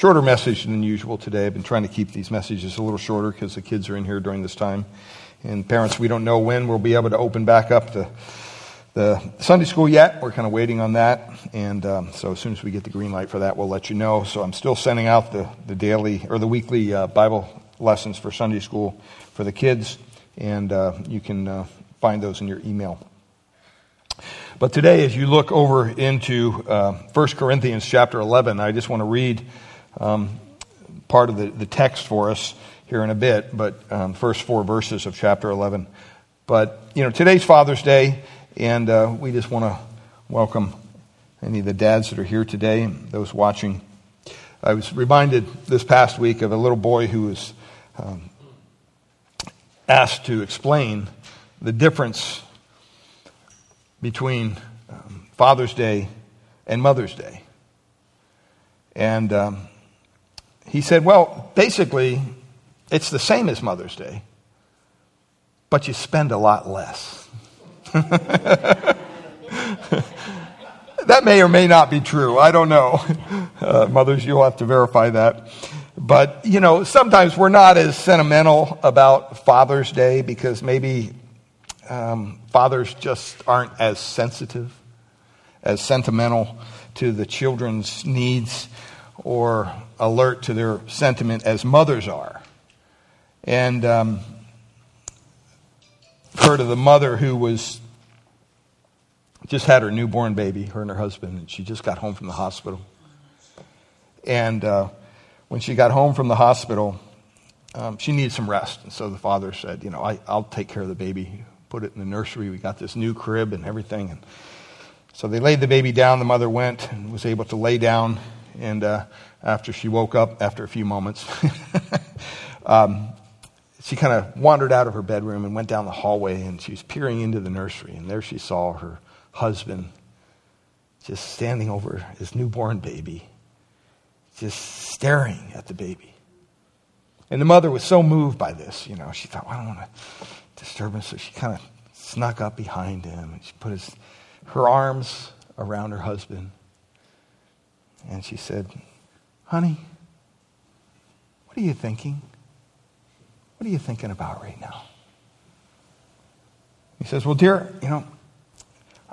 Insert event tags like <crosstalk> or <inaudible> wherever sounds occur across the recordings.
shorter message than usual today. I've been trying to keep these messages a little shorter because the kids are in here during this time. And parents, we don't know when we'll be able to open back up the, the Sunday school yet. We're kind of waiting on that. And um, so as soon as we get the green light for that, we'll let you know. So I'm still sending out the, the daily or the weekly uh, Bible lessons for Sunday school for the kids. And uh, you can uh, find those in your email. But today, as you look over into uh, 1 Corinthians chapter 11, I just want to read um, part of the, the text for us here in a bit, but um, first four verses of chapter 11. But, you know, today's Father's Day, and uh, we just want to welcome any of the dads that are here today and those watching. I was reminded this past week of a little boy who was um, asked to explain the difference between um, Father's Day and Mother's Day. And um, he said, well, basically, it's the same as Mother's Day, but you spend a lot less. <laughs> that may or may not be true. I don't know. Uh, mothers, you'll have to verify that. But, you know, sometimes we're not as sentimental about Father's Day because maybe um, fathers just aren't as sensitive, as sentimental to the children's needs or alert to their sentiment as mothers are. And um, heard of the mother who was just had her newborn baby, her and her husband, and she just got home from the hospital. And uh, when she got home from the hospital, um, she needed some rest. And so the father said, You know, I, will take care of the baby, put it in the nursery. We got this new crib and everything. And so they laid the baby down. The mother went and was able to lay down. And uh, after she woke up, after a few moments, <laughs> um, she kind of wandered out of her bedroom and went down the hallway. And she was peering into the nursery. And there she saw her husband just standing over his newborn baby, just staring at the baby. And the mother was so moved by this, you know, she thought, well, I don't want to disturb him. So she kind of snuck up behind him and she put his, her arms around her husband. And she said, Honey, what are you thinking? What are you thinking about right now? He says, Well, dear, you know,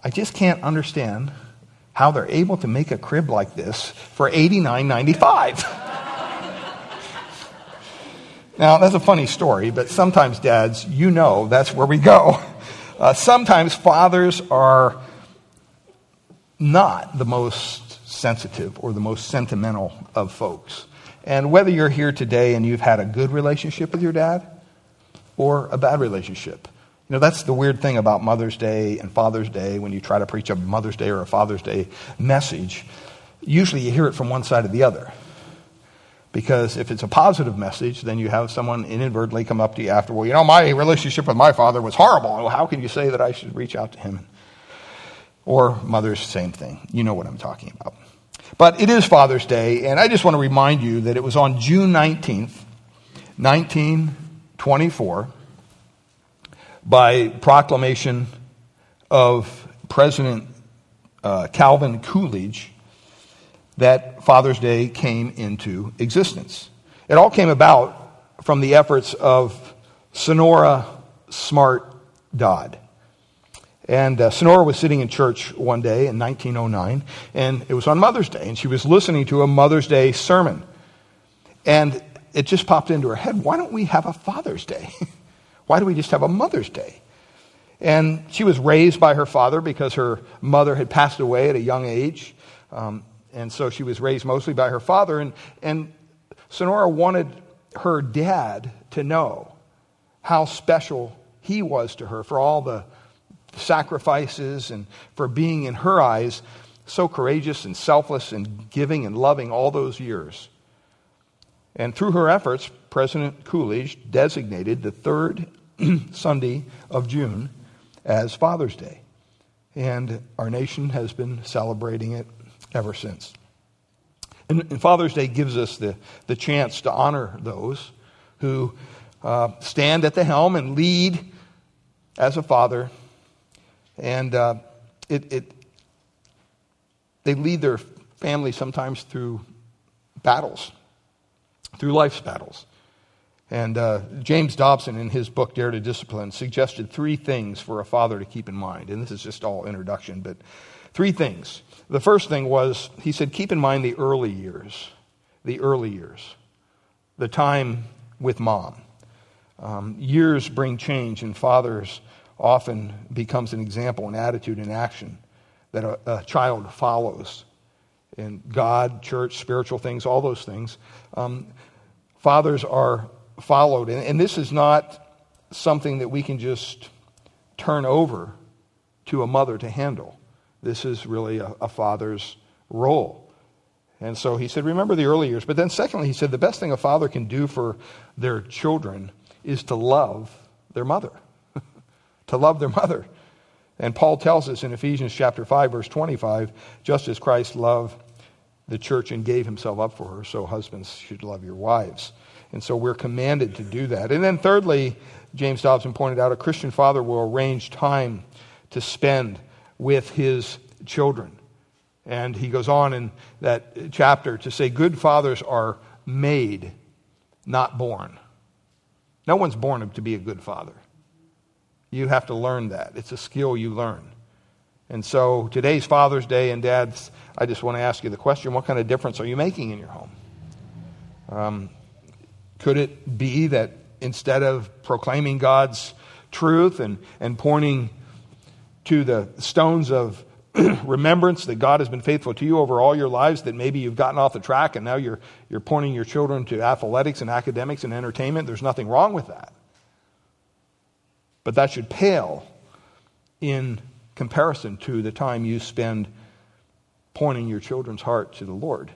I just can't understand how they're able to make a crib like this for $89.95. <laughs> now, that's a funny story, but sometimes, dads, you know that's where we go. <laughs> Uh, sometimes fathers are not the most sensitive or the most sentimental of folks. And whether you're here today and you've had a good relationship with your dad or a bad relationship, you know, that's the weird thing about Mother's Day and Father's Day when you try to preach a Mother's Day or a Father's Day message. Usually you hear it from one side or the other. Because if it's a positive message, then you have someone inadvertently come up to you after, well, you know, my relationship with my father was horrible. Well, how can you say that I should reach out to him? Or mothers, same thing. You know what I'm talking about. But it is Father's Day, and I just want to remind you that it was on June 19th, 1924 by proclamation of President uh, Calvin Coolidge that Father's Day came into existence. It all came about from the efforts of Sonora Smart Dodd. And uh, Sonora was sitting in church one day in 1909, and it was on Mother's Day, and she was listening to a Mother's Day sermon. And it just popped into her head why don't we have a Father's Day? <laughs> Why do we just have a Mother's Day? And she was raised by her father because her mother had passed away at a young age. Um, and so she was raised mostly by her father. And, and Sonora wanted her dad to know how special he was to her for all the sacrifices and for being, in her eyes, so courageous and selfless and giving and loving all those years. And through her efforts, President Coolidge designated the third <clears throat> Sunday of June as Father's Day. And our nation has been celebrating it ever since. And, and Father's Day gives us the, the chance to honor those who uh, stand at the helm and lead as a father. And uh, it, it, they lead their family sometimes through battles through life's battles. And uh, James Dobson, in his book Dare to Discipline, suggested three things for a father to keep in mind. And this is just all introduction, but three things. The first thing was, he said, keep in mind the early years. The early years. The time with mom. Um, years bring change, and fathers often becomes an example, an attitude, an action that a, a child follows in God, church, spiritual things, all those things. Um, fathers are followed. And, and this is not something that we can just turn over to a mother to handle. This is really a, a father's role. And so he said, remember the early years. But then, secondly, he said, the best thing a father can do for their children is to love their mother. To love their <laughs> mother. And Paul tells us in Ephesians chapter 5, verse 25, just as Christ loved the church and gave himself up for her, so husbands should love your wives. And so we're commanded to do that. And then, thirdly, James Dobson pointed out a Christian father will arrange time to spend with his children. And he goes on in that chapter to say, Good fathers are made, not born. No one's born to be a good father. You have to learn that. It's a skill you learn. And so today's Father's Day, and dads, I just want to ask you the question what kind of difference are you making in your home? Um, could it be that instead of proclaiming God's truth and, and pointing to the stones of <clears throat> remembrance that God has been faithful to you over all your lives, that maybe you've gotten off the track and now you're, you're pointing your children to athletics and academics and entertainment? There's nothing wrong with that. But that should pale in comparison to the time you spend pointing your children's heart to the Lord.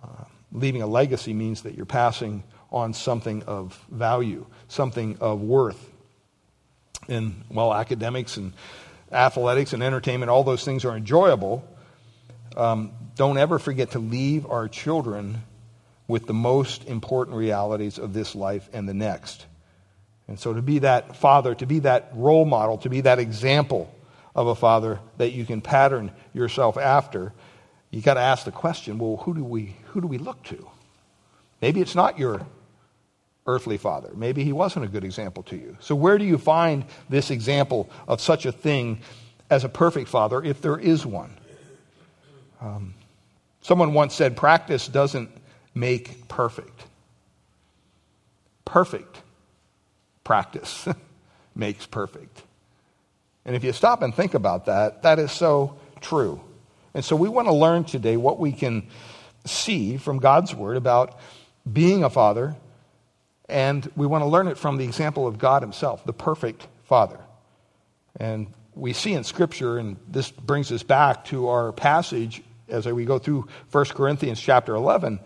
Uh, leaving a legacy means that you're passing on something of value, something of worth. And, well, academics and athletics and entertainment, all those things are enjoyable. Um, don't ever forget to leave our children with the most important realities of this life and the next. And so, to be that father, to be that role model, to be that example of a father that you can pattern yourself after, you got to ask the question well, who do, we, who do we look to? Maybe it's not your earthly father. Maybe he wasn't a good example to you. So, where do you find this example of such a thing as a perfect father, if there is one? Um, someone once said, practice doesn't make perfect. Perfect practice <laughs> makes perfect. And if you stop and think about that, that is so true. And so we want to learn today what we can see from God's word about being a father and we want to learn it from the example of God Himself, the perfect Father. And we see in Scripture, and this brings us back to our passage as we go through 1 Corinthians chapter 11.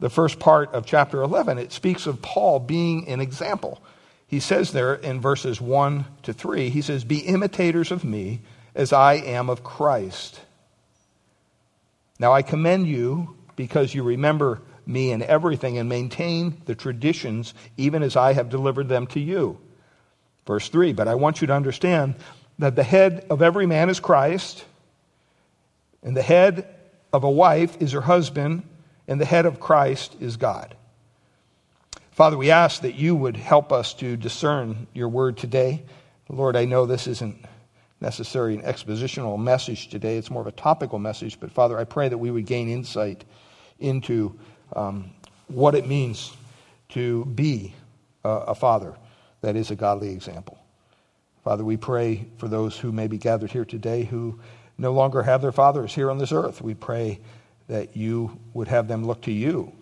The first part of chapter 11, it speaks of Paul being an example. He says there in verses 1 to 3, he says, Be imitators of me as I am of Christ. Now I commend you because you remember me in everything and maintain the traditions even as I have delivered them to you. Verse 3 But I want you to understand that the head of every man is Christ, and the head of a wife is her husband, and the head of Christ is God. Father, we ask that you would help us to discern your word today. Lord, I know this isn't necessarily an expositional message today, it's more of a topical message, but Father, I pray that we would gain insight into um, what it means to be a, a father that is a godly example. Father, we pray for those who may be gathered here today who no longer have their fathers here on this earth. We pray that you would have them look to you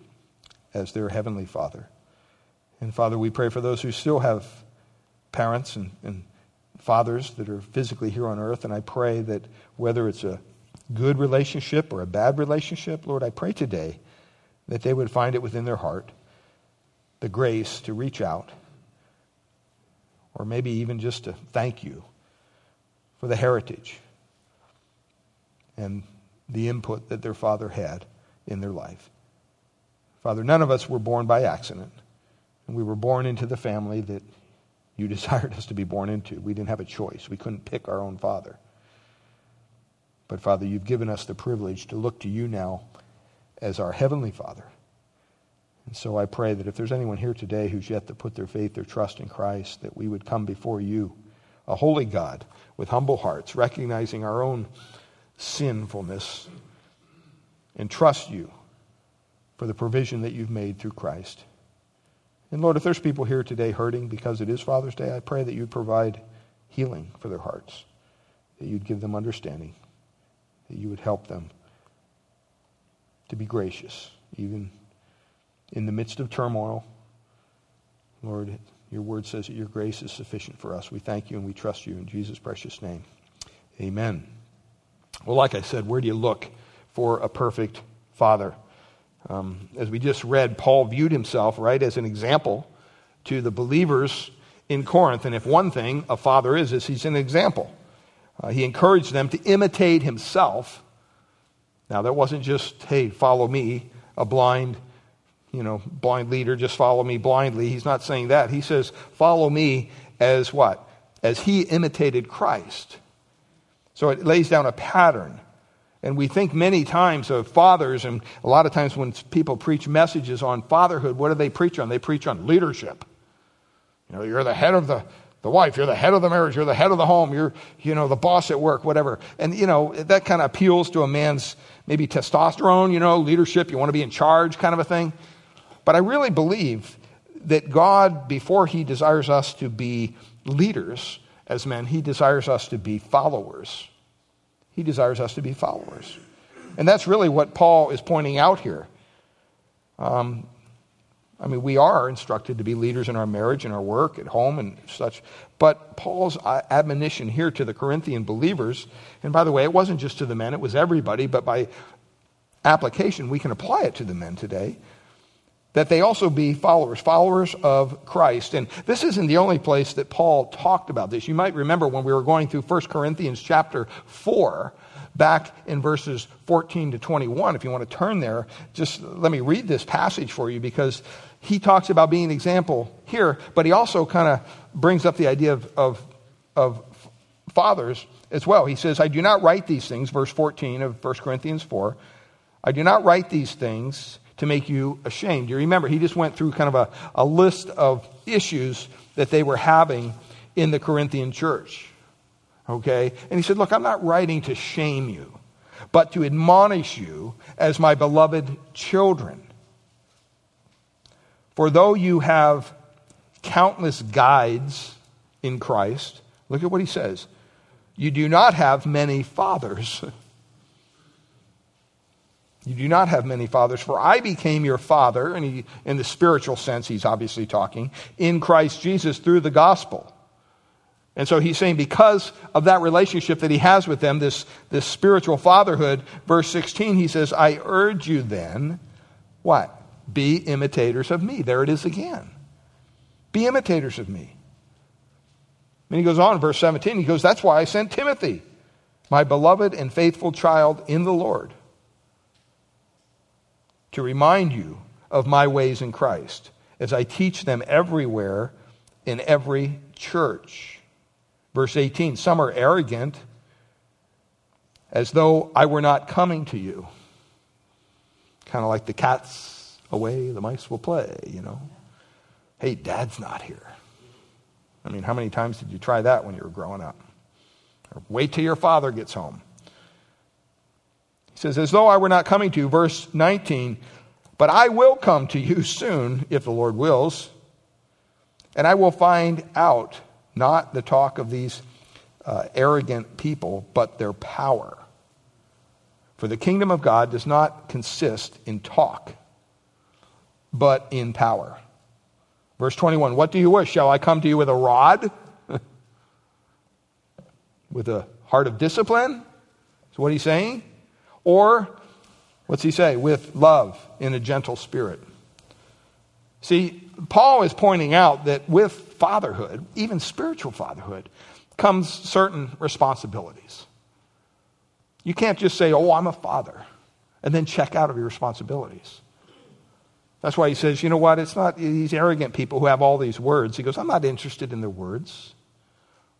as their heavenly Father. And Father, we pray for those who still have parents and, and fathers that are physically here on earth. And I pray that whether it's a good relationship or a bad relationship, Lord, I pray today that they would find it within their heart the grace to reach out, or maybe even just to thank you for the heritage and the input that their father had in their life. Father, none of us were born by accident, and we were born into the family that you <laughs> desired us to be born into. We didn't have a choice, we couldn't pick our own father. But Father, you've given us the privilege to look to you now as our Heavenly Father. And so I pray that if there's anyone here today who's yet to put their faith, their trust in Christ, that we would come before you, a holy God, with humble hearts, recognizing our own sinfulness, and trust you for the provision that you've made through Christ. And Lord, if there's people here today hurting because it is Father's Day, I pray that you'd provide healing for their hearts, that you'd give them understanding, that you would help them to be gracious, even in the midst of turmoil. Lord, your word says that your grace is sufficient for us. We thank you and we trust you in Jesus' precious name. Amen. Well, like I said, where do you look for a perfect father? Um, as we just read, Paul viewed himself, right, as an example to the believers in Corinth. And if one thing a father is, is he's an example. Uh, he encouraged them to imitate himself. Now, that wasn't just, hey, follow me, a blind you know, blind leader, just follow me blindly. He's not saying that. He says, follow me as what? As he imitated Christ. So it lays down a pattern. And we think many times of fathers, and a lot of times when people preach messages on fatherhood, what do they preach on? They preach on leadership. You know, you're the head of the, the wife, you're the head of the marriage, you're the head of the home, you're, you know, the boss at work, whatever. And, you know, that kind of appeals to a man's maybe testosterone, you know, leadership, you want to be in charge kind of a thing. But I really believe that God, before He desires us to be leaders as men, He desires us to be followers. He desires us to be followers. And that's really what Paul is pointing out here. Um, I mean, we are instructed to be leaders in our marriage, in our work, at home, and such. But Paul's admonition here to the Corinthian believers, and by the way, it wasn't just to the men, it was everybody, but by application, we can apply it to the men today that they also be followers, followers of Christ. And this isn't the only place that Paul talked about this. You might remember when we were going through 1 Corinthians chapter 4, back in verses 14 to 21. If you want to turn there, just let me read this passage for you because he talks about being an example here, but he also kind of brings up the idea of, of, of fathers as well. He says, I do not write these things, verse 14 of 1 Corinthians 4. I do not write these things to make you ashamed. You remember, he just went through kind of a, a list of issues that they were having in the Corinthian church. Okay? And he said, Look, I'm not writing to shame you, but to admonish you as my beloved children. For though you have countless guides in Christ, look at what he says. You do not have many fathers. <laughs> You do not have many fathers, for I became your father, and he, in the spiritual sense, he's obviously talking, in Christ Jesus through the gospel. And so he's saying, because of that relationship that he has with them, this, this spiritual fatherhood, verse 16, he says, I urge you then, what? Be imitators of me. There it is again. Be imitators of me. And he goes on, verse 17, he goes, That's why I sent Timothy, my beloved and faithful child in the Lord to remind you of my ways in Christ as I teach them everywhere in every church. Verse 18 Some are arrogant, as though I were not coming to you. Kind of like the cat's away, the mice will play, you know. Hey, dad's not here. I mean, how many times did you try that when you were growing up? Or wait till your father gets home says, As though I were not coming to you, verse 19, but I will come to you soon, if the Lord wills, and I will find out not the talk of these uh, arrogant people, but their power. For the kingdom of God does not consist in talk, but in power. Verse 21 What do you wish? Shall I come to you with a rod? <laughs> with a heart of discipline? So, what he's saying? Or, what's he say? With love in a gentle spirit. See, Paul is pointing out that with fatherhood, even spiritual fatherhood, comes certain responsibilities. You can't just say, Oh, I'm a father, and then check out of your responsibilities. That's why he says, You know what? It's not these arrogant people who have all these words. He goes, I'm not interested in their words.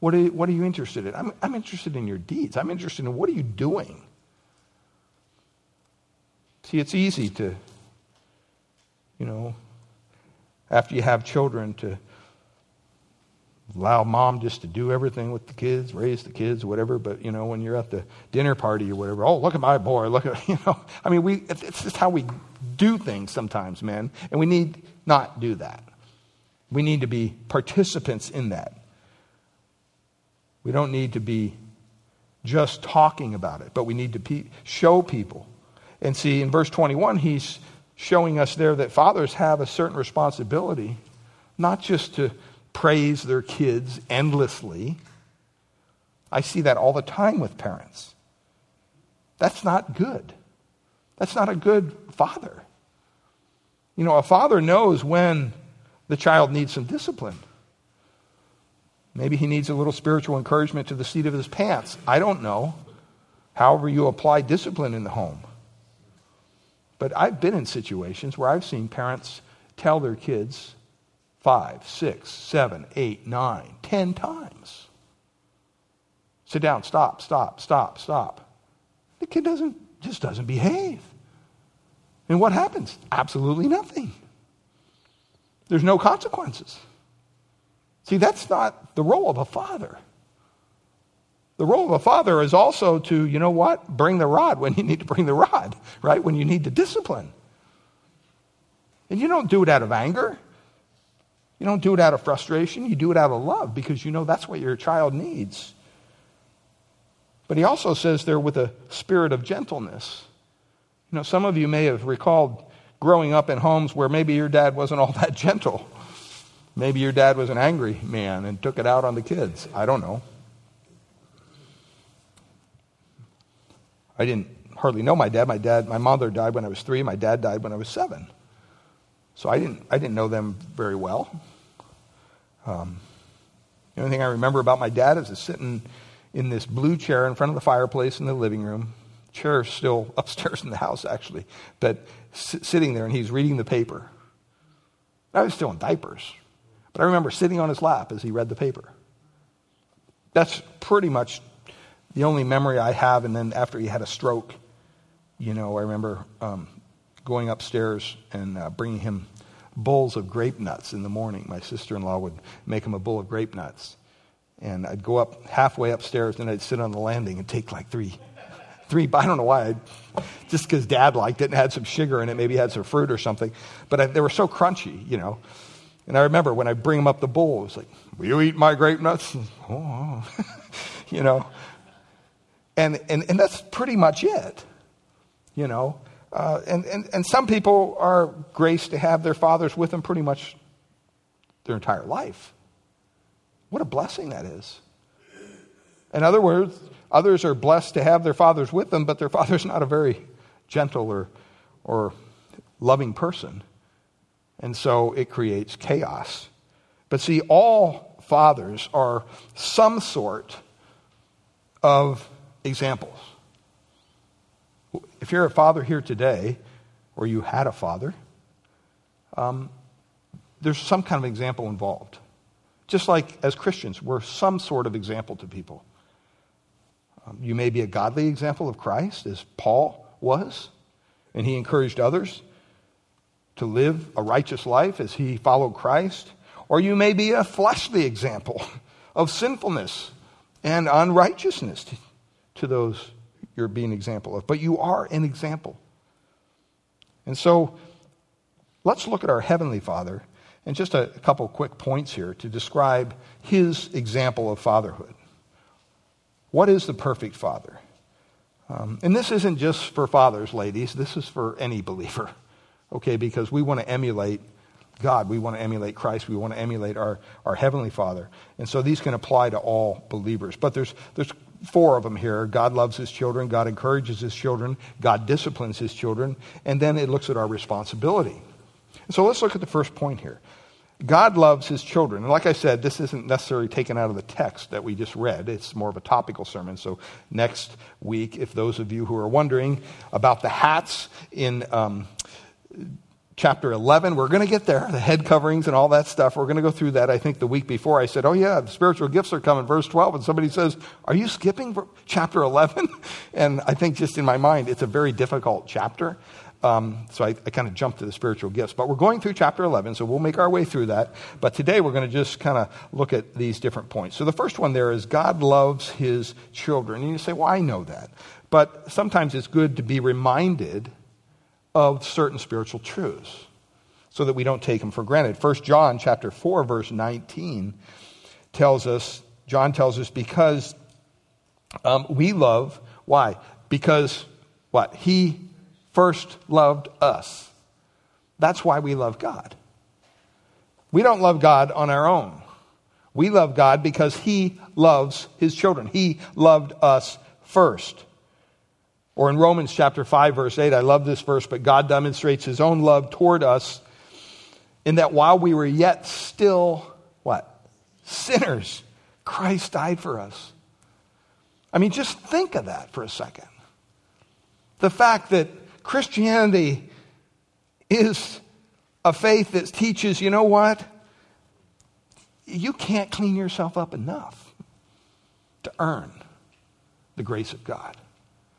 What are you, what are you interested in? I'm, I'm interested in your deeds. I'm interested in what are you doing? See, it's easy to you know, after you have children to allow mom just to do everything with the kids, raise the kids, whatever. But you know, when you're at the dinner party or whatever, oh look at my boy, look at <laughs> you know. I mean, we it's just how we do things sometimes, man, and we need not do that. We need to be participants in that. We don't need to be just talking about it, but we need to pe- show people. And see, in verse 21, he's showing us there that fathers have a certain responsibility, not just to praise their kids endlessly. I see that all the time with parents. That's not good. That's not a good father. You know, a father knows when the child needs some discipline. Maybe he needs a little spiritual encouragement to the seat of his pants. I don't know. However, you apply discipline in the home. But I've been in situations where I've seen parents tell their kids five, six, seven, eight, nine, ten times. Sit down, stop, stop, stop, stop. The kid doesn't just doesn't behave. And what happens? Absolutely nothing. There's no consequences. See, that's not the role of a father. The role of a father is also to, you know what? Bring the rod when you need to bring the rod, <laughs> right? When you need to discipline. And you don't do it out of anger. You don't do it out of frustration. You do it out of love because you know that's what your child needs. But he also says there with a spirit of gentleness. You know, some of you may have recalled growing up in homes where maybe your dad wasn't all <laughs> that gentle. Maybe your dad was an angry man and took it out on the kids. I don't know. I didn't hardly know my dad. My dad, my mother died when I was three. My dad died when I was seven. So I didn't, I didn't know them very well. Um, the only thing I remember about my dad is sitting in this blue chair in front of the fireplace in the living room. Chair still <laughs> upstairs in the house, actually, but s- sitting there and he's reading the paper. I was still in diapers, but I remember sitting on his lap as he read the paper. That's pretty much the only memory I have. And then after he had a stroke, you know, I remember um, going upstairs and uh, bringing him bowls of grape nuts in the morning. My sister in law would make him a bowl of grape nuts. And I'd go up halfway upstairs and I'd sit on the landing and take like three, three, I don't know why, I'd, just because dad liked it and had some sugar in it, maybe had some fruit or something. But I, they were so crunchy, you know. And I remember when I bring them up the bowl, it was like, Will you eat my grape nuts? <laughs> oh, <laughs> you know. And, and, and that's pretty much it, you know. Uh, and, and, and some people are graced to have their fathers with them pretty much their entire life. What a blessing that is. In other words, others are blessed to have their fathers with them, but their <laughs> father's not a very gentle or, or loving person. And so it creates chaos. But see, all fathers are some sort of examples. If you're a father here today, or you had a father, um, there's some kind of example involved. Just like as Christians, we're some sort of example to people. Um, you may be a godly example of Christ, as Paul was, and he encouraged others to live a righteous life as he followed Christ. Or you may be a fleshly example of sinfulness and unrighteousness to, those you're being an example of. But you are an example. And so let's look at our Heavenly Father and just a, a couple quick points here to describe his example of fatherhood. What is the perfect father? Um, and this isn't just for fathers, ladies. This is for any believer, <laughs> okay? Because we want to emulate God. We want to emulate Christ. We want to emulate our, our Heavenly Father. And so these can apply to all believers. But there's, there's four of them here. God loves his children, God encourages his children, God disciplines his children, and then it looks at our responsibility. So let's look at the first point here. God loves his children. And like I said, this isn't necessarily taken out of the text that we just read. It's more of a topical sermon. So next week, if those of you who are wondering about the hats in um, chapter 11. We're going to get there, the head coverings and all that stuff. We're going to go through that. I think the week before I said, Oh, yeah, the spiritual gifts are coming, verse 12. And somebody says, Are you skipping chapter 11? <laughs> And I think just in my mind, it's a very difficult chapter. Um, so I, I kind of jumped to the spiritual gifts. But we're going through chapter 11, so we'll make our way through that. But today we're going to just kind of look at these different points. So the first one there is God loves his children. And you say, well, I know that. But sometimes it's good to be reminded of certain spiritual truths so that we don't take them for granted. 1 John chapter 4 verse 19 tells us John tells us because um, we love why? Because what? He first loved us. That's why we love God. We don't love God on our own. We love God because He loves His children. He loved us first. Or in Romans chapter 5, verse 8, I love this verse, but God demonstrates His own love toward us in that while we were yet still, what? Sinners, Christ died for us. I mean, just think of that for a second. The fact that Christianity is a faith that teaches, you know what? You can't clean yourself up enough to earn the grace of God.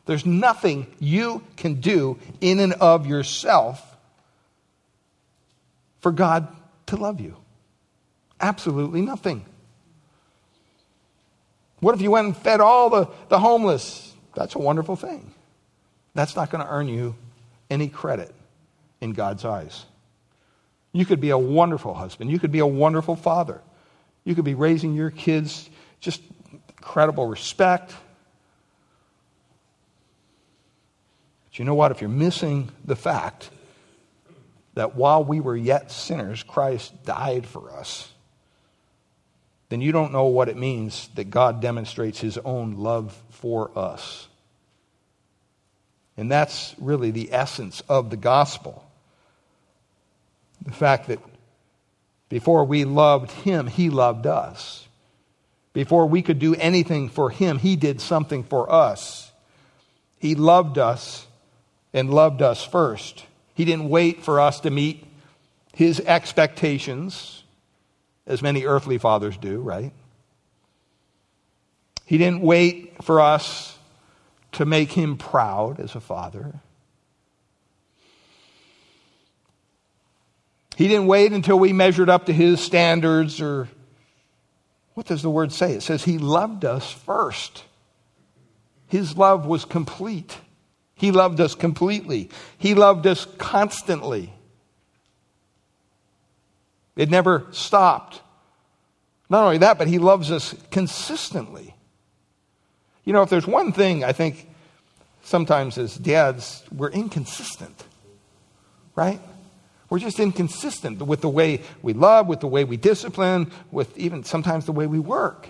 There's nothing you can do in and of yourself for God to love you. Absolutely nothing. What if you went and fed all the, the homeless? That's a wonderful thing. That's not going to earn you any credit in God's eyes. You could be a wonderful husband. You could be a wonderful father. You could be raising your kids just incredible respect. But you know what? If you're missing the fact that while we were yet sinners, Christ died for us, then you don't know what it means that God demonstrates his own love for us. And that's really the essence of the gospel. The fact that before we loved him, he loved us. Before we could do anything for him, he did something for us. He loved us and loved us first. He didn't wait for us to meet his expectations, as many earthly fathers do, right? He didn't wait for us to make him proud as a father. He didn't wait until we measured up to his standards or what does the word say? It says he loved us first. His love was complete. He loved us completely. He loved us constantly. It never stopped. Not only that, but he loves us consistently. You know, if there's one thing I think sometimes as dads, we're inconsistent, right? We're just inconsistent with the way we love, with the way we discipline, with even sometimes the way we work.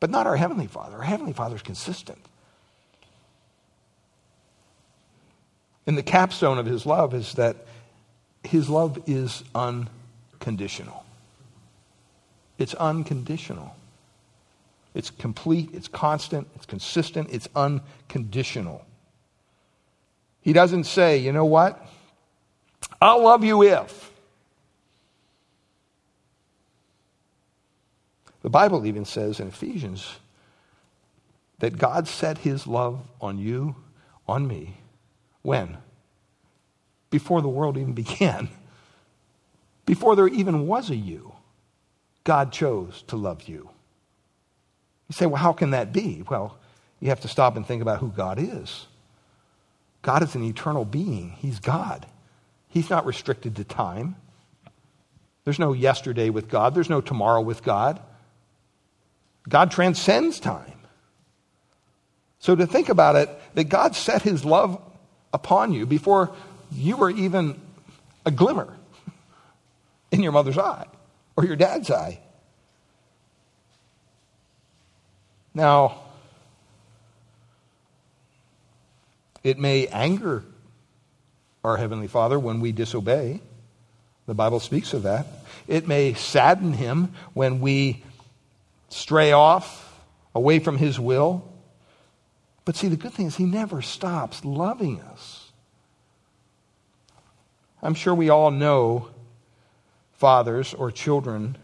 But not our Heavenly Father. Our Heavenly Father is consistent. And the capstone of His love is that His love is unconditional. It's unconditional. It's complete, it's constant, it's consistent, it's unconditional. He doesn't say, you know what? I'll love you if. The Bible even says in Ephesians that God set his love on you, on me, when? Before the world even began. Before there even was a you, God chose to love you. You say, well, how can that be? Well, you have to stop and think about who God is. God is an eternal being, He's God. He's not restricted to time. There's no yesterday with God, there's no tomorrow with God. God transcends time. So to think about it, that God set His love upon you before you were even a glimmer in your mother's eye or your dad's eye. Now, it may anger our Heavenly Father when we disobey. The Bible speaks of that. It may sadden him when we stray off away from his will. But see, the good thing is, he never stops loving us. I'm sure we all know fathers or children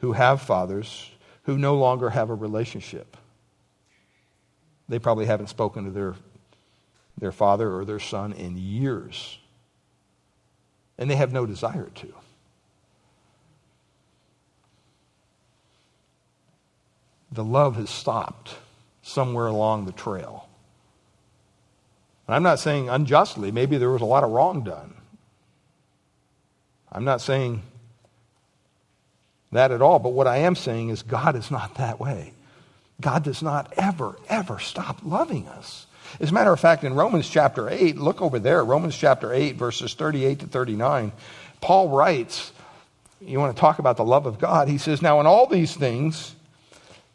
who have fathers who no longer have a relationship. They probably haven't spoken to their their father or their son in years. And they have no desire to. The love has stopped somewhere along the trail. And I'm not saying unjustly, maybe there was a lot of wrong done. I'm not saying that at all, but what I am saying is God is not that way. God does not ever, ever stop loving us. As a matter of fact, in Romans chapter 8, look over there, Romans chapter 8, verses 38 to 39, Paul writes, you want to talk about the love of God? He says, Now, in all these things,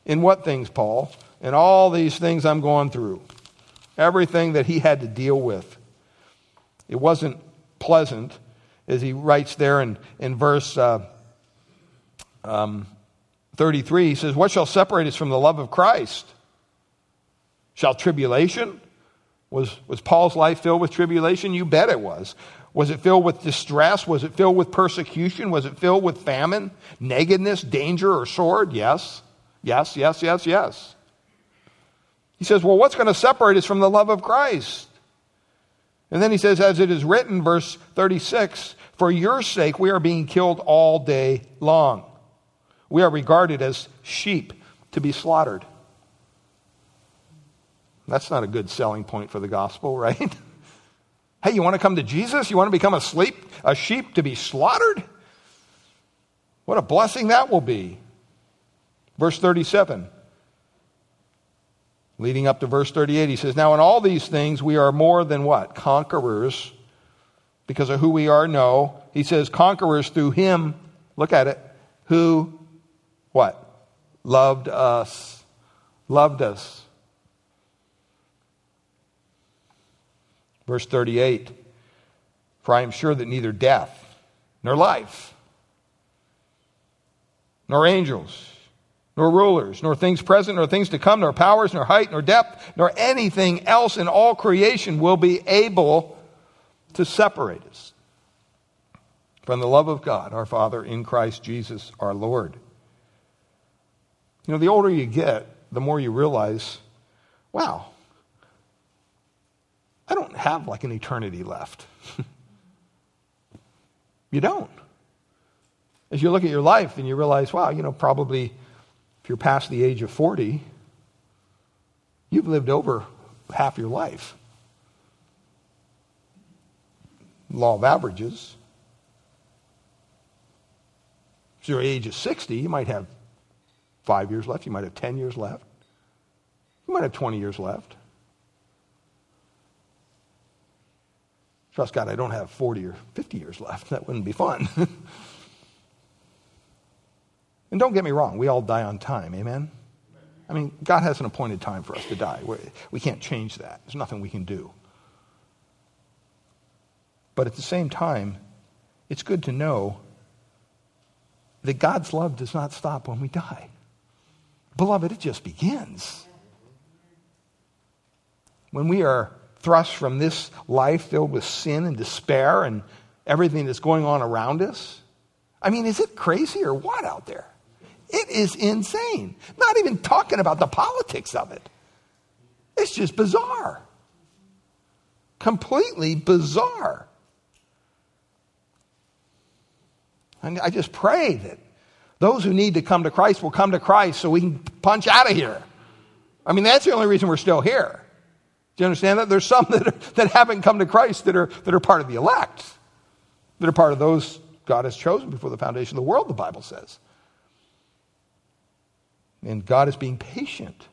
in what things, Paul? In all these things I'm going through, everything that he had to deal with. It wasn't pleasant, as he writes there in, in verse uh, um, 33. He says, What shall separate us from the love of Christ? Shall tribulation? Was, was Paul's life filled with tribulation? You bet it was. Was it filled with distress? Was it filled with persecution? Was it filled with famine, nakedness, danger, or sword? Yes. Yes, yes, yes, yes. He says, Well, what's going to separate us from the love of Christ? And then he says, As it is written, verse 36, For your sake we are being killed all day long. We are regarded as sheep to be slaughtered. That's not a good selling point for the gospel, <laughs> right? hey, you want to come to Jesus? You want to become a, sleep, a sheep to be slaughtered? What a blessing that will be. Verse 37. Leading up to verse 38, he says, Now in all these things we are more than what? Conquerors. Because of who we are, no. He says, conquerors through him, look at it, who, what? Loved us. Loved us. Verse 38 For I am sure that neither death, nor life, nor angels, nor rulers, nor things present, nor things to come, nor powers, nor height, nor depth, nor anything else in all creation will be able to separate us from the love of God, our Father, in Christ Jesus our Lord. You know, the older you get, the more you realize, wow, I don't have like an eternity left. <laughs> you don't. As you look at your life and you realize, wow, you know, probably if you're past the age of 40, you've lived over half your life. Law of averages. If you're age of 60, you might have five years left, you might have 10 years left, you might have 20 years left. Trust God, I don't have 40 or 50 years left. <laughs> That wouldn't be fun. <laughs> and don't get me wrong, we all die on time. Amen? I mean, God has an appointed time for us to die. We're, we can not change that. There's nothing we can do. But at the same time, it's good to know that God's love does not stop when we die. Beloved, it just begins. When we are thrust from this life filled with sin and despair and everything that's going on around us? I mean, is it crazy or what out there? It is insane. Not even talking about the politics of it. It's just bizarre. Completely bizarre. And I just pray that those who need to come to Christ will come to Christ so we can punch out of here. I mean, that's the only reason we're still here. Do you understand that? There's some <laughs> that, are, that haven't come to Christ that are, that are part of the elect, that are part of those God has chosen before the foundation of the world, the Bible says. And God is being patient.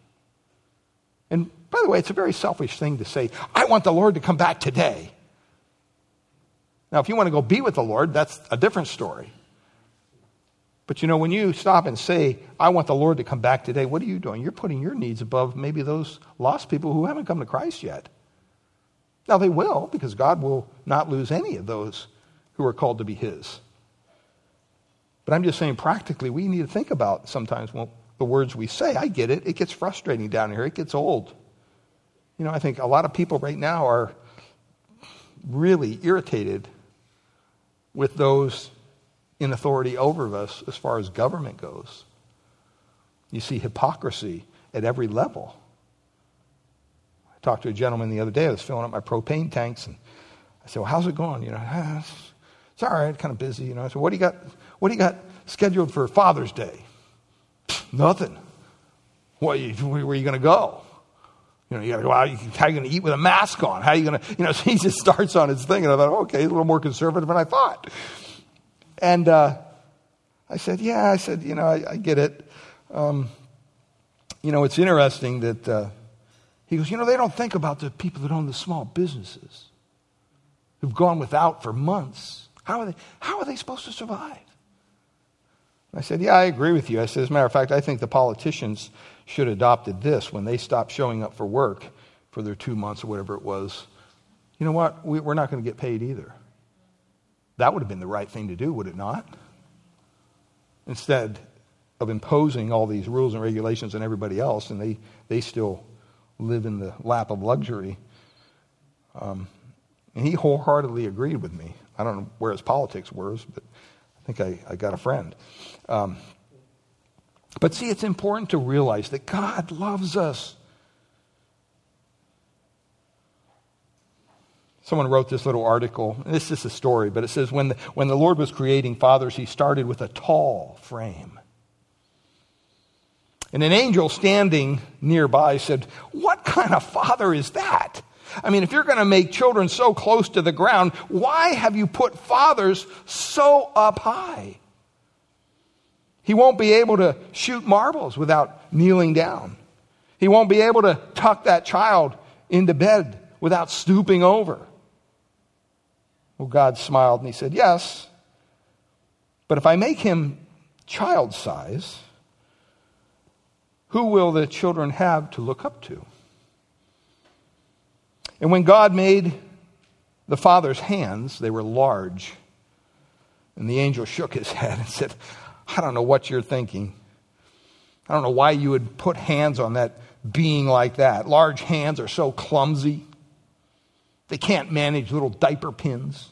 And by the way, it's a very selfish thing to say, I want the Lord to come back today. Now, if you want to go be with the Lord, that's a different story. But you know, when you stop and say, I want the Lord to come back today, what are you doing? You're putting your needs above maybe those lost people who haven't come to Christ yet. Now, they will, because God will not lose any of those who are called to be His. But I'm just saying, practically, we need to think about sometimes the words we say. I get it. It gets frustrating down here, it gets old. You know, I think a lot of people right now are really irritated with those in authority over us as far as government goes. You see hypocrisy at every level. I talked to a gentleman the other day. I was filling up my propane tanks, and I said, "Well, how's it going?" You know, ah, it's, all right, kind of busy. You know, I said, "What do you got? What do you got scheduled for Father's Day?" Nothing. What, where are you going to go? You know, you got to go out. How are you going to eat with a mask on? How are you going to, you know, so <laughs> he just starts on his thing. And I thought, okay, a little more conservative than I thought. And uh, I said, yeah, I said, you know, I, I get it. Um, you know, it's interesting that uh, he goes, you know, they don't think about the people that own the small businesses who've gone without for months. How are they, how are they supposed to survive? I said, Yeah, I agree with you. I said, As a matter of fact, I think the politicians should have adopted this when they stopped showing up for work for their two months or whatever it was. You know what? We, we're not going to get paid either. That would have been the right thing to do, would it not? Instead of imposing all these rules and regulations on everybody else, and they, they still live in the lap of luxury. Um, and he wholeheartedly agreed with me. I don't know where his politics were, but think I, I got a friend. Um, but see, it's important to realize that God loves us. Someone wrote this little article. This is a story, but it says when the, when the Lord was creating fathers, he started with a tall frame. And an angel standing nearby said, What kind of father is that? I mean, if you're going to make children so close to the ground, why have you put fathers so up high? He won't be able to shoot marbles without kneeling down. He won't be able to tuck that child into bed without stooping over. Well, God smiled and he said, Yes, but if I make him child size, who will the children have to look up to? And when God made the Father's hands, they were large. And the angel shook his <laughs> head and said, I don't know what you're thinking. I don't know why you would put hands on that being like that. Large hands are so clumsy. They can't manage little diaper pins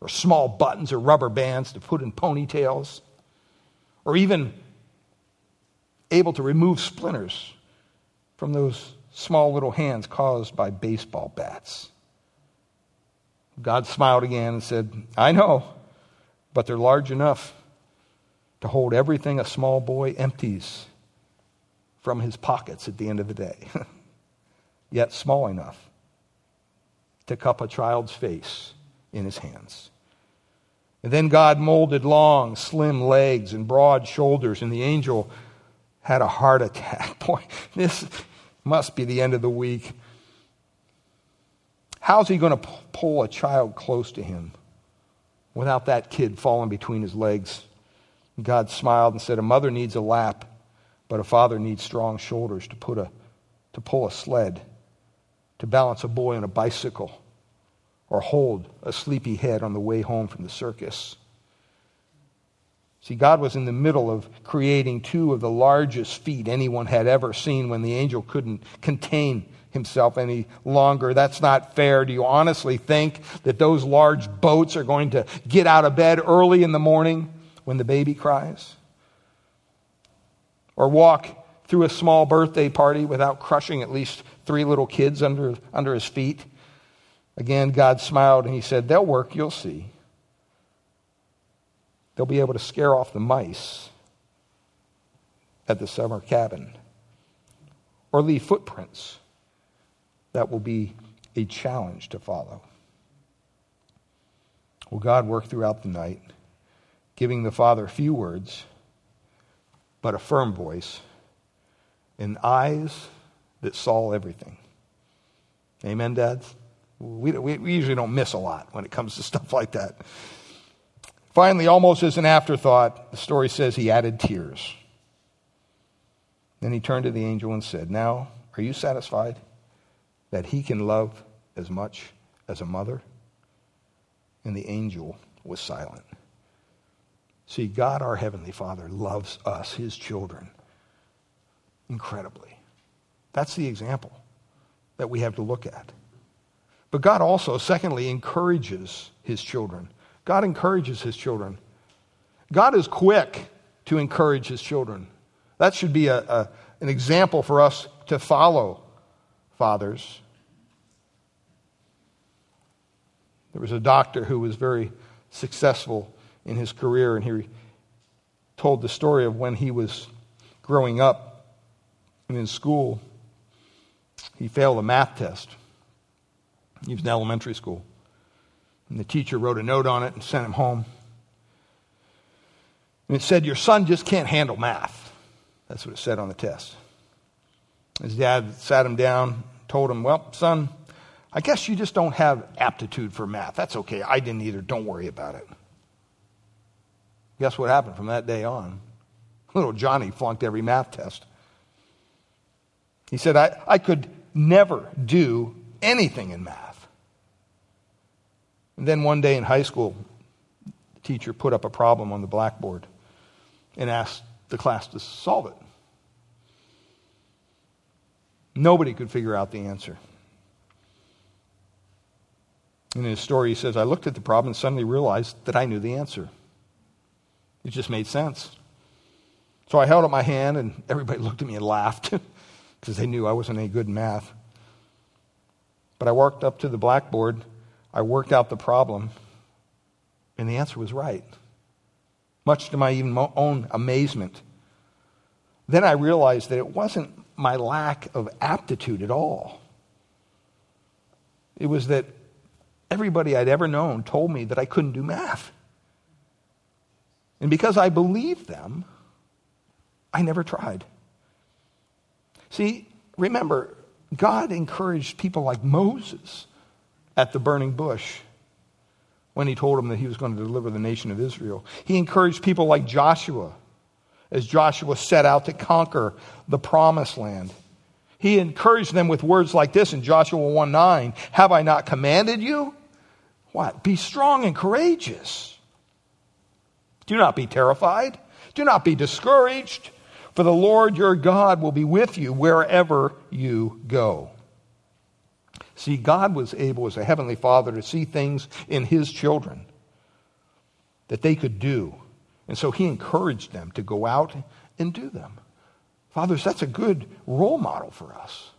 or small buttons or rubber bands to put in ponytails or even able to remove splinters from those small little hands caused by baseball bats. God smiled again and said, I know, but they're large enough to hold everything a small boy empties from his pockets at the end of the day, <laughs> yet small enough to cup a child's face in his hands. And then God molded long, slim legs and broad shoulders, and the angel had a heart attack. <laughs> Boy, this must be the end of the week. How's he going to pull a child close to him without that kid falling between his legs? God smiled and said, A mother needs a lap, but a father needs strong shoulders to, put a, to pull a sled, to balance a boy on a bicycle, or hold a sleepy head on the way home from the circus. See, God was in the middle of creating two of the largest feet anyone had ever seen when the angel couldn't contain himself any longer. That's not fair. Do you honestly think that those large boats are going to get out of bed early in the morning when the baby cries? Or walk through a small birthday party without crushing at least three little kids under, under his feet? Again, God smiled and he said, They'll work, you'll see. They'll be able to scare off the mice at the summer cabin or leave footprints that will be a challenge to follow. Well, God worked throughout the night, giving the Father few words, but a firm voice, and eyes that saw everything. Amen, dads? We, we, we usually don't miss a lot when it comes to <laughs> stuff like that. Finally, almost as an afterthought, the story says he added tears. Then he turned to the angel and said, Now, are you satisfied that he can love as much as a mother? And the angel was silent. See, God, our Heavenly Father, loves us, his children, incredibly. That's the example that we have to look at. But God also, secondly, encourages his children God encourages his children. God is quick to encourage his children. That should be a, a, an example for us to follow. fathers. There was a doctor who was very successful in his career, and he told the story of when he was growing up and in school. He failed a math test. He was in elementary school. And the teacher wrote a note on it and sent him home. And it said, Your son just can't handle math. That's what it said on the test. His dad sat him down, told him, Well, son, I guess you just don't have aptitude for math. That's okay. I didn't either. Don't worry about it. Guess what happened from that day on? <laughs> Little Johnny flunked every math test. He said, I, I could never do anything in math. And then one day in high school, the teacher put up a problem on the blackboard and asked the class to solve it. Nobody could figure out the answer. In his story, he says, I looked at the problem and suddenly realized that I knew the answer. It just made sense. So I held up my hand, and everybody <laughs> looked at me and laughed <laughs> because they knew I wasn't any good in math. But I walked up to the blackboard, I worked out the problem, and the answer was right, much to my even own amazement. Then I realized that it wasn't my lack of aptitude at all. It was that everybody I'd ever known told me that I couldn't do math. And because I believed them, I never tried. See, remember, God encouraged people like Moses at the burning bush when he told him that he was going to deliver the nation of Israel. He encouraged people like Joshua as Joshua set out to conquer the promised land. He encouraged them with words like this in Joshua 1 9 Have I not commanded you? What? Be strong and courageous. Do not be terrified. Do not be discouraged, for the Lord your God will be with you wherever you go. See, God was able as a heavenly father to see things in his children that they could do. And so he encouraged them to go out and do them. Fathers, that's a good role model for us.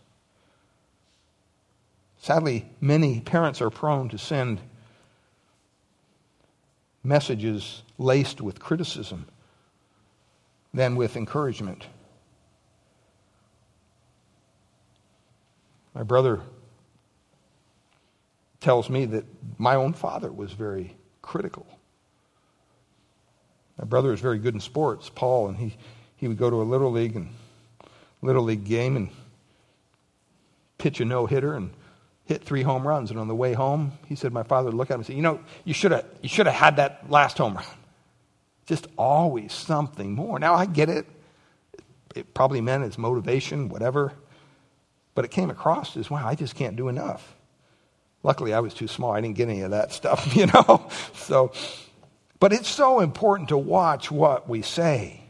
Sadly, many parents are prone to send messages laced with criticism than with encouragement. My brother tells me that my own father was very critical. My brother was very good in sports, Paul, and he, he would go to a little league and little league game and pitch a no hitter and hit three home runs. And on the way home, he said, my father would look at him and say, You know, you should have you should have had that last home run. Just always something more. Now I get it. It probably meant it's motivation, whatever. But it came across as, wow, I just can't do enough. Luckily, I was too small. I didn't get any of that stuff, <laughs> you know? So, but it's so important to watch what we say.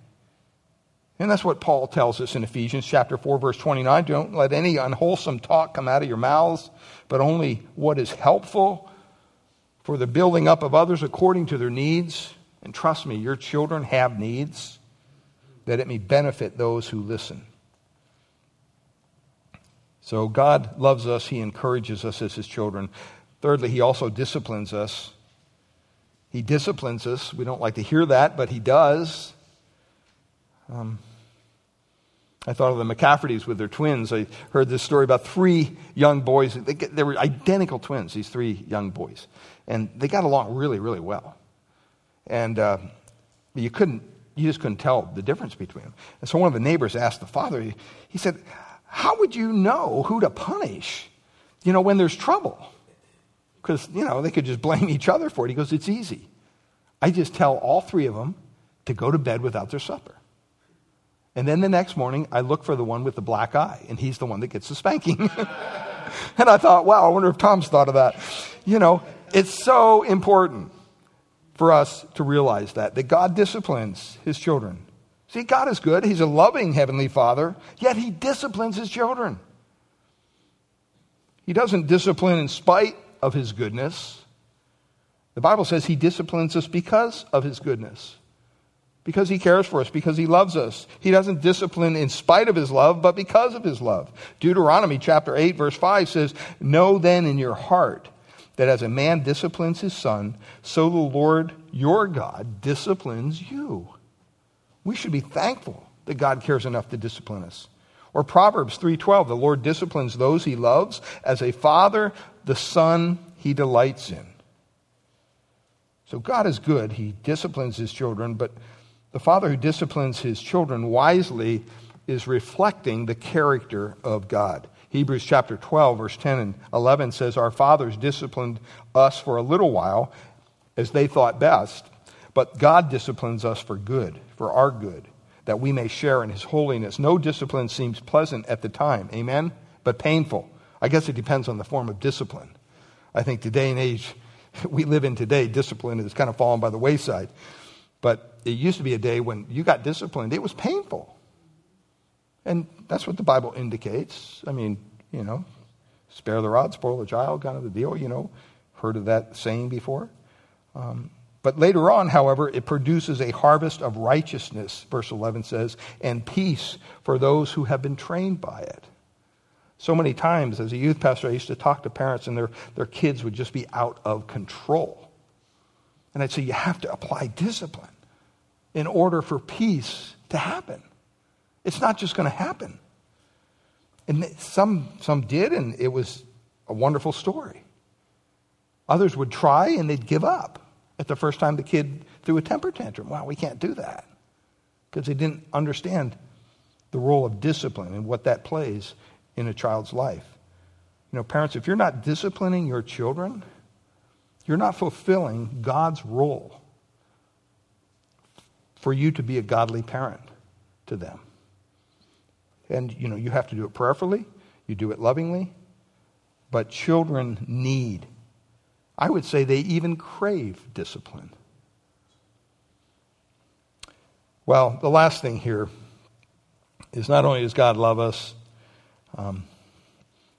And that's what Paul tells us in Ephesians chapter 4 verse 29, don't let any unwholesome talk come out of your mouths, but only what is helpful for the building up of others according to their needs. And trust me, your children have needs that it may benefit those who listen. So God loves us, he encourages us as his children. Thirdly, he also disciplines us. He disciplines us. We don't like to hear that, but he does. Um, I thought of the McCaffertys with their twins. I heard this story about three young boys. They, they, were identical twins, these three young boys. And they got along really, really well. And uh, you couldn't, you just couldn't tell the difference between them. And so one of the neighbors asked the father, he, he said, How would you know who to punish, you know, when there's trouble? Because, you know, they could just blame each other for it. He goes, It's easy. I just tell all three of them to go to bed without their supper. And then the next morning, I look for the one with the black eye, and he's the one that gets the spanking. <laughs> and I thought, wow, I wonder if Tom's thought of that. You know, it's so important for us to realize that, that God disciplines his children. See, God is good. He's a loving heavenly father, yet he disciplines his children. He doesn't discipline in spite of his goodness. The Bible says he disciplines us because of his goodness. because he cares for us, because he loves us. He doesn't discipline in spite of his love, but because of his love. Deuteronomy chapter 8 verse 5 says, Know then in your heart that as a man disciplines his son, so the Lord your God disciplines you. We should be thankful that God cares enough to discipline us. Or Proverbs 3:12, the Lord disciplines those he loves as a father the son he delights in. So God is good. He disciplines his children, but the father who disciplines his children wisely is reflecting the character of God. Hebrews chapter 12, verse 10 and 11 says, Our fathers disciplined us for a little while as they thought best, but God disciplines us for good, for our good, that we may share in his holiness. No discipline seems pleasant at the time, amen, but painful. I guess it depends on the form of discipline. I think today and age <laughs> we live in today, discipline has kind of fallen by the wayside. But it used to be a day when you got disciplined, it was painful. And that's what the Bible indicates. I mean, you know, spare the rod, spoil the child, kind of the deal, you know. Heard of that saying before? Um, but later on, however, it produces a harvest of righteousness, verse 11 says, and peace for those who have been trained by it. So many times as a youth pastor, I used to talk to parents and their, their kids would just be out of control. And I'd say, you have to apply discipline in order for peace to happen. It's not just going to happen. And some, some did, and it was a wonderful story. Others would try and they'd give up at the first time the kid threw a temper tantrum. Wow, we can't do that. Because they didn't understand the role of discipline and what that plays in a child's life. You know, parents, if you're not disciplining your children, you're not fulfilling God's role for you to be a godly parent to them. And, you know, you have to do it prayerfully, you do it lovingly, but children need, I would say they even crave discipline. Well, the last thing here is not only does God love us, um,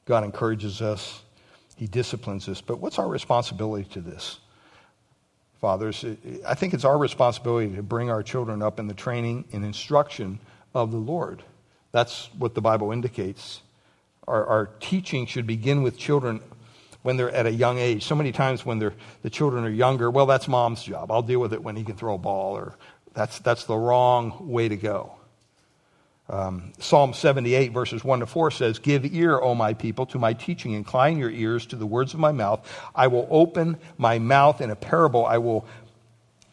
God encourages us, He disciplines us, but what's our responsibility to this? fathers, I think it's our responsibility to bring our children up in the training and instruction of the Lord. That's what the Bible indicates. Our, our teaching should begin with children when they're at a young age. So many times when they're, the children are younger, well, that's mom's job. I'll deal with it when he can throw a ball, or that's, that's the wrong way to go. Um, Psalm 78, verses 1 to 4 says, Give ear, O my people, to my teaching. Incline your ears to the words of my mouth. I will open my mouth in a parable. I will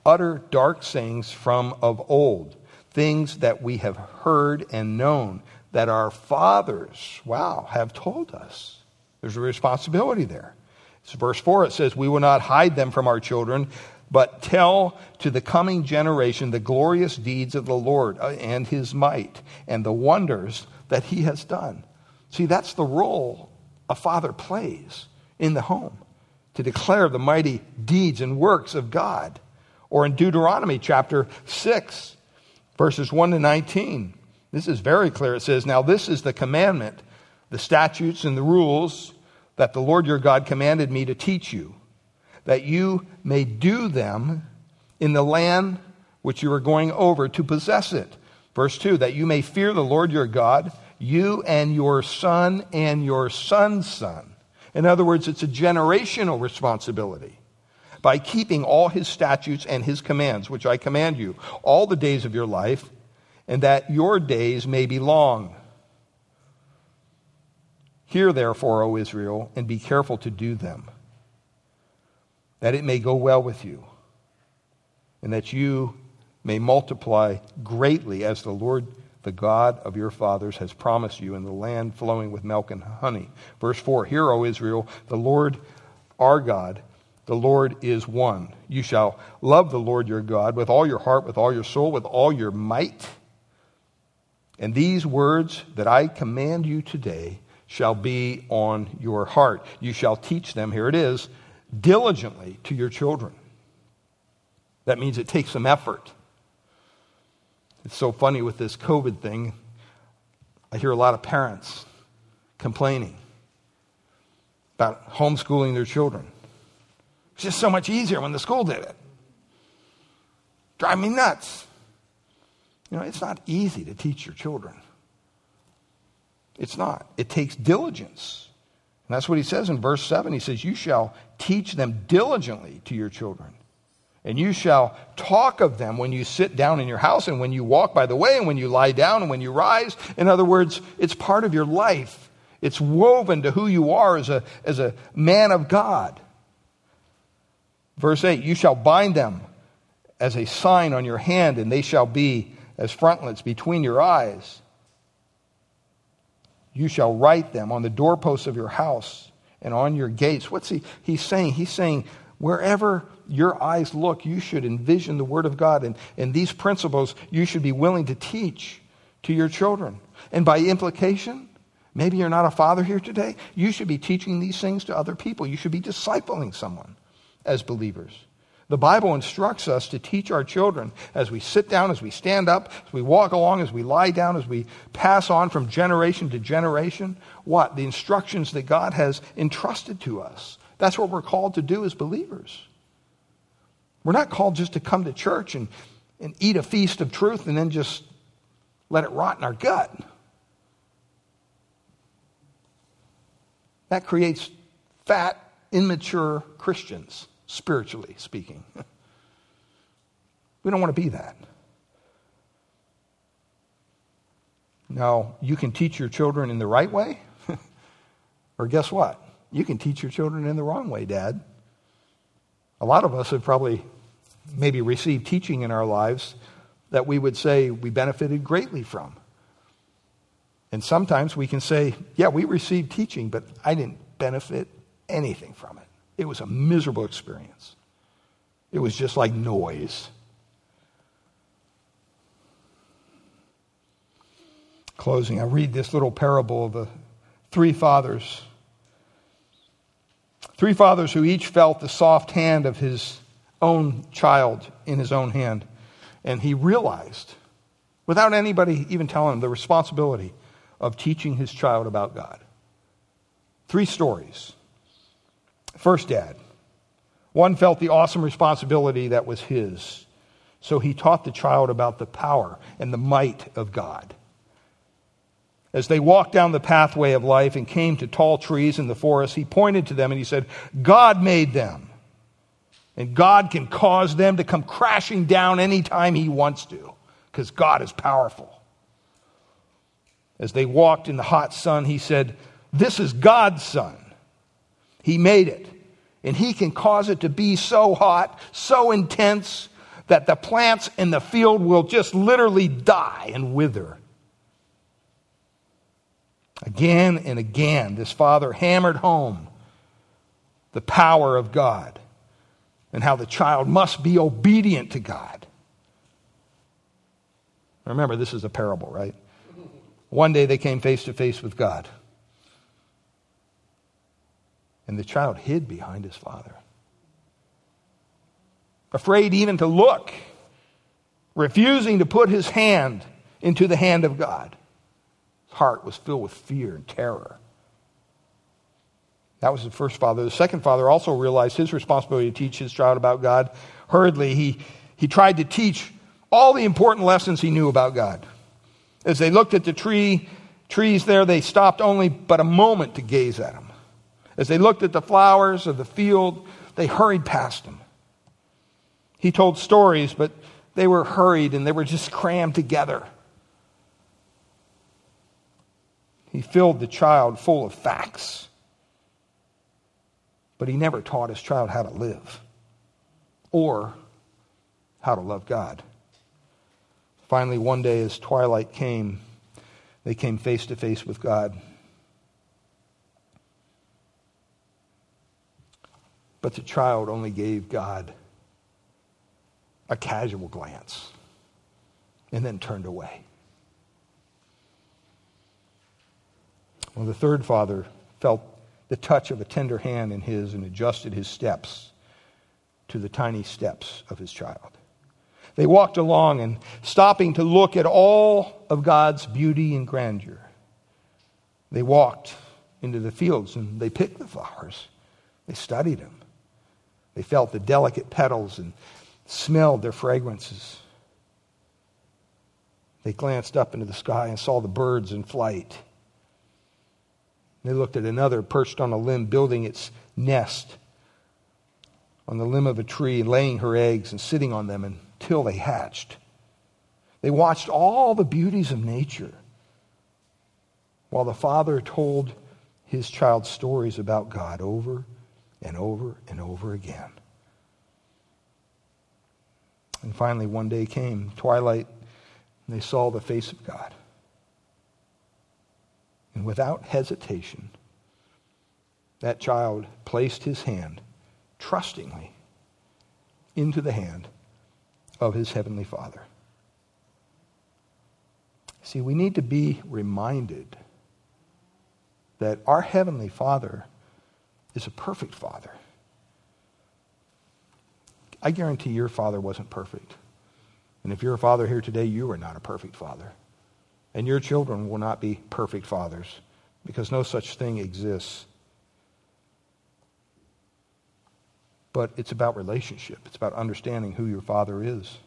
utter dark sayings from of old, things that we have heard and known, that our fathers, wow, have told us. There's a responsibility there. It's verse 4, it says, We will not hide them from our children, but tell to the coming generation the glorious deeds of the Lord uh, and his might and the wonders that he has done. See, that's the role a father plays in the home to declare the mighty deeds and works of God. Or in Deuteronomy chapter 6, verses 1 to 19. This is very clear. It says, Now this is the commandment, the statutes and the rules that the Lord your God commanded me to teach you that you may do them in the land which you are going over to possess it. Verse 2 that you may fear the Lord your God, you and your son and your son's son. In other words, it's a generational responsibility. By keeping all his statutes and his commands, which I command you, all the days of your life, and that your days may be long. Hear therefore, O Israel, and be careful to do them that it may go well with you, and that you may multiply greatly as the Lord, the God of your fathers, has promised you in the land flowing with milk and honey. Verse 4 Hear, O Israel, the Lord our God, the Lord is one. You shall love the Lord your God with all your heart, with all your soul, with all your might. And these words that I command you today shall be on your heart. You shall teach them, here it is, diligently to your children. That means it takes some effort. It's so funny with this COVID thing. I hear a lot of parents complaining about homeschooling their children. It's just so much easier when the school did it. Drive me nuts. You know, it's not easy to teach your children. It's not. It takes diligence. And that's what he says in verse 7. He says, You shall teach them diligently to your children. And you shall talk of them when you sit down in your house and when you walk by the way and when you lie down and when you rise. In other words, it's part of your life. It's woven to who you are as a, as a man of God. Verse 8 You shall bind them as a sign on your hand, and they shall be as frontlets between your eyes. You shall write them on the doorposts of your house and on your gates. What's he he's saying? He's saying wherever your eyes look, you should envision the Word of God. And, and these principles you should be willing to teach to your children. And by implication, maybe you're not a father here today, you should be teaching these things to other people. You should be discipling someone as believers. The Bible instructs us to teach our children as we sit down, as we stand up, as we walk along, as we lie down, as we pass on from generation to generation, what? The instructions that God has entrusted to us. That's what we're called to do as believers. We're not called just to come to church and, and eat a feast of truth and then just let it rot in our gut. That creates fat, immature Christians spiritually speaking. <laughs> we don't want to be that. Now, you can teach your children in the right way, <laughs> or guess what? You can teach your children in the wrong way, Dad. A lot of us have probably maybe received teaching in our lives that we would say we benefited greatly from. And sometimes we can say, yeah, we received teaching, but I didn't benefit anything from it. It was a miserable experience. It was just like noise. Closing, I read this little parable of the three fathers. Three fathers who each felt the soft hand of his own child in his own hand. And he realized, without anybody even telling him, the responsibility of teaching his child about God. Three stories. First dad. One felt the awesome responsibility that was his. So he taught the child about the power and the might of God. As they walked down the pathway of life and came to tall trees in the forest, he pointed to them and he said, God made them. And God can cause them to come crashing down anytime he wants to, because God is powerful. As they walked in the hot sun, he said, This is God's sun. He made it. And He can cause it to be so hot, so intense, that the plants in the field will just literally die and wither. Again and again, this father hammered home the power of God and how the child must be obedient to God. Remember, this is a parable, right? One day they came face to face with God. And the child hid behind his father, afraid even to look, refusing to put his hand into the hand of God. His heart was filled with fear and terror. That was the first father. The second father also realized his responsibility to teach his child about God. Hurriedly, he, he tried to teach all the important lessons he knew about God. As they looked at the tree, trees there, they stopped only but a moment to gaze at them. As they looked at the flowers of the field, they hurried past him. He told stories, but they were hurried and they were just crammed together. He filled the child full of facts, but he never taught his child how to live or how to love God. Finally, one day as twilight came, they came face to face with God. But the child only gave God a casual glance and then turned away. Well, the third father felt the touch of a tender hand in his and adjusted his steps to the tiny steps of his child. They walked along and stopping to look at all of God's beauty and grandeur. They walked into the fields and they picked the flowers. They studied them. They felt the delicate petals and smelled their fragrances. They glanced up into the sky and saw the birds in flight. They looked at another perched on a limb, building its nest on the limb of a tree, laying her eggs and sitting on them until they hatched. They watched all the beauties of nature while the father told his child stories about God over and over and over again. And finally, one day came, twilight, and they saw the face of God. And without hesitation, that child placed his hand trustingly into the hand of his heavenly Father. See, we need to be reminded that our heavenly Father is a perfect Father. I guarantee your father wasn't perfect. And if you're a father here today, you are not a perfect father. And your children will not be perfect fathers because no such thing exists. But it's about relationship, it's about understanding who your father is.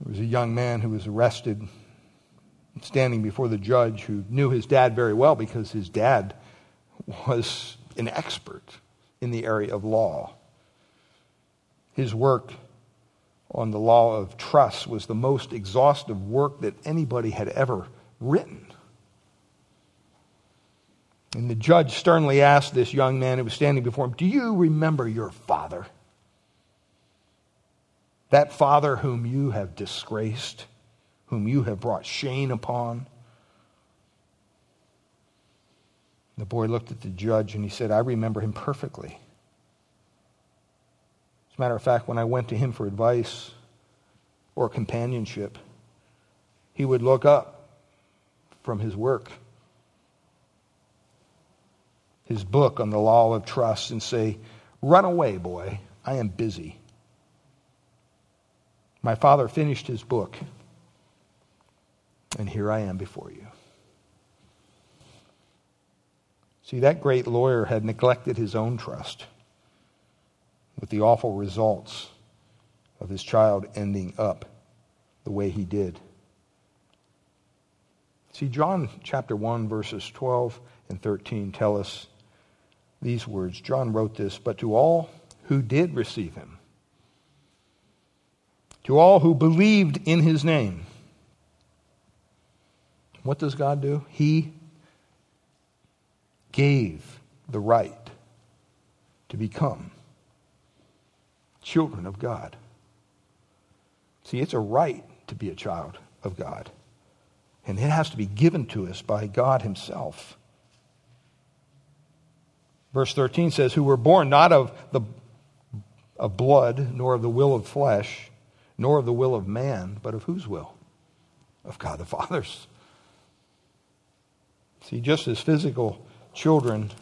There was a young man who was arrested standing before the judge who knew his dad very well because his dad was an expert in the area of law. His work on the law of trust was the most exhaustive work that anybody had ever written. And the judge sternly asked this young man who was standing before him, Do you remember your father? That father whom you have disgraced, whom you have brought shame upon. The boy looked at the judge and he said, I remember him perfectly. As a matter of fact, when I went to him for advice or companionship, he would look up from his work, his book on the law of trust, and say, Run away, boy. I am busy. My father finished his book, and here I am before you. See, that great lawyer had neglected his own trust with the awful results of his child ending up the way he did. See, John chapter 1, verses 12 and 13 tell us these words. John wrote this, but to all who did receive him, to all who believed in his name, what does God do? He gave the right to become children of God. See, it's a right to be a child of God. And it has to be given to us by God Himself. Verse 13 says, Who were born not of, the, of blood, nor of the will of flesh, nor of the will of man, but of whose will? Of God the Father's. See, just as physical children,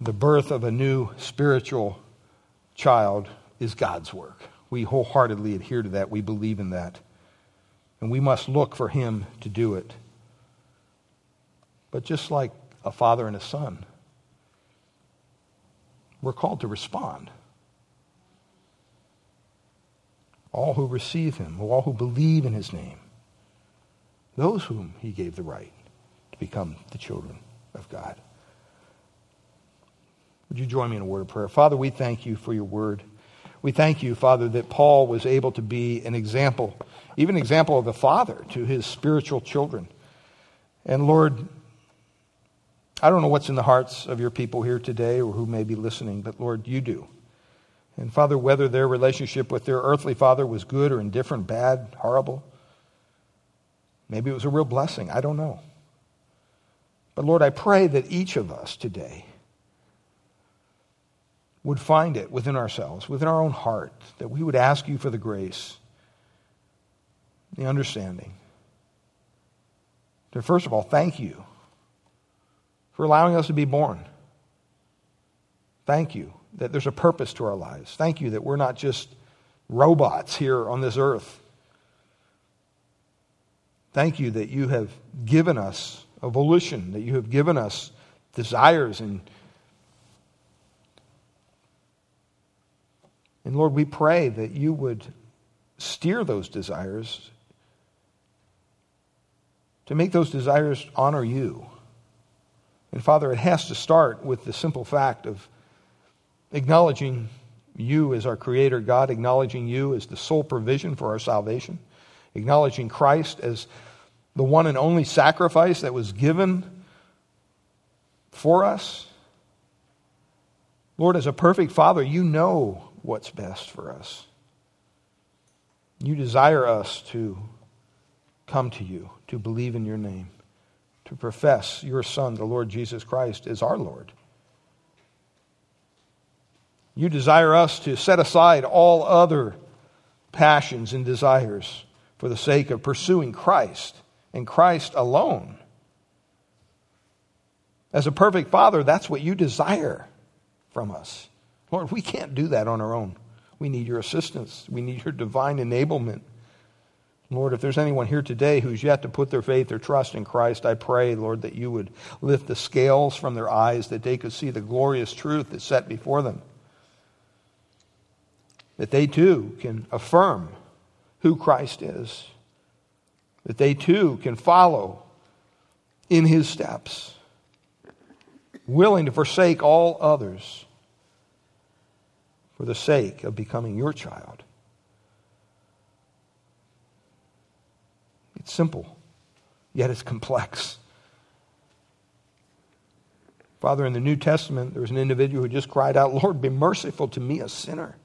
the birth of a new spiritual child is God's work. We wholeheartedly adhere to that. We believe in that. And we must look for Him to do it. But just like a father and a son, we're called to respond. All who receive Him, all who believe in His name, those whom He gave the right to become the children of God. Would you join me in a word of prayer? Father, we thank you for your word. We thank you, Father, that Paul was able to be an example, even an example of a father to his spiritual children. And Lord, I don't know what's in the hearts of your people here today or who may be listening, but Lord, you do. And Father, whether their relationship with their earthly father was good or indifferent, bad, horrible, maybe it was a real blessing. I don't know. But Lord, I pray that each of us today would find it within ourselves, within our own heart, that we would ask you for the grace, the understanding. To first of all, thank you for allowing us to be born. Thank you that there's a purpose to our lives. Thank you that we're not just robots here on this earth. Thank you that you have given us a volition, that you have given us desires and, and Lord, we pray that you would steer those desires to make those desires honor you. And Father, it has to start with the simple fact of acknowledging you as our Creator God, acknowledging you as the sole provision for our salvation, acknowledging Christ as the one and only sacrifice that was given for us. Lord, as a perfect Father, you know what's best for us. You desire us to come to you, to believe in your name, to profess your Son, the Lord Jesus Christ, is our Lord. You desire us to set aside all other passions and desires for the sake of pursuing Christ and Christ alone. As a perfect Father, that's what you desire from us. Lord, we can't do that on our own. We need your assistance. We need your divine enablement. Lord, if there's anyone here today who's yet to put their faith or trust in Christ, I pray, Lord, that you would lift the scales from their eyes, that they could see the glorious truth that's set before them. That they too can affirm who Christ is. That they too can follow in his steps, willing to forsake all others for the sake of becoming your child. It's simple, yet it's complex. Father, in the New Testament, there was an individual who just cried out, Lord, be merciful to me, a sinner.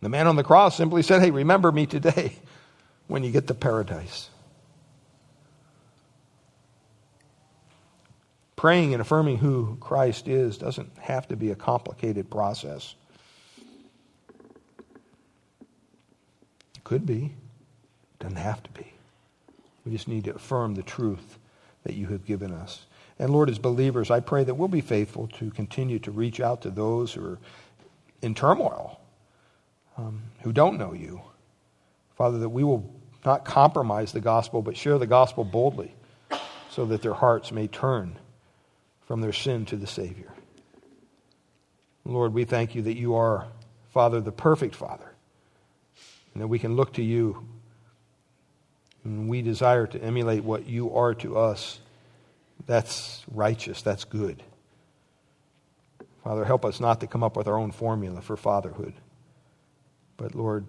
The man on the cross simply said, Hey, remember me today <laughs> when you get to paradise. Praying and affirming who Christ is doesn't have to be a complicated process. It could be. it Doesn't have to be. We just need to affirm the truth that you have given us. And Lord, as believers, I pray that we'll be faithful to continue to reach out to those who are in turmoil, um, who don't know you. Father, that we will not compromise the gospel, but share the gospel boldly so that their hearts may turn from their sin to the Savior. Lord, we thank you that you are, Father, the perfect Father, and that we can look to you and we desire to emulate what you are to us, that's righteous, that's good. Father, help us not to come up with our own formula for fatherhood, but Lord,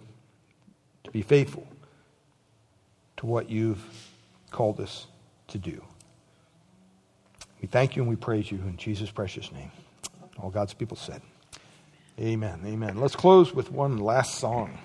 to be faithful to what you've called us to do. We thank you and we praise you in Jesus' precious name. All God's people said, Amen. Amen. Let's close with one last song.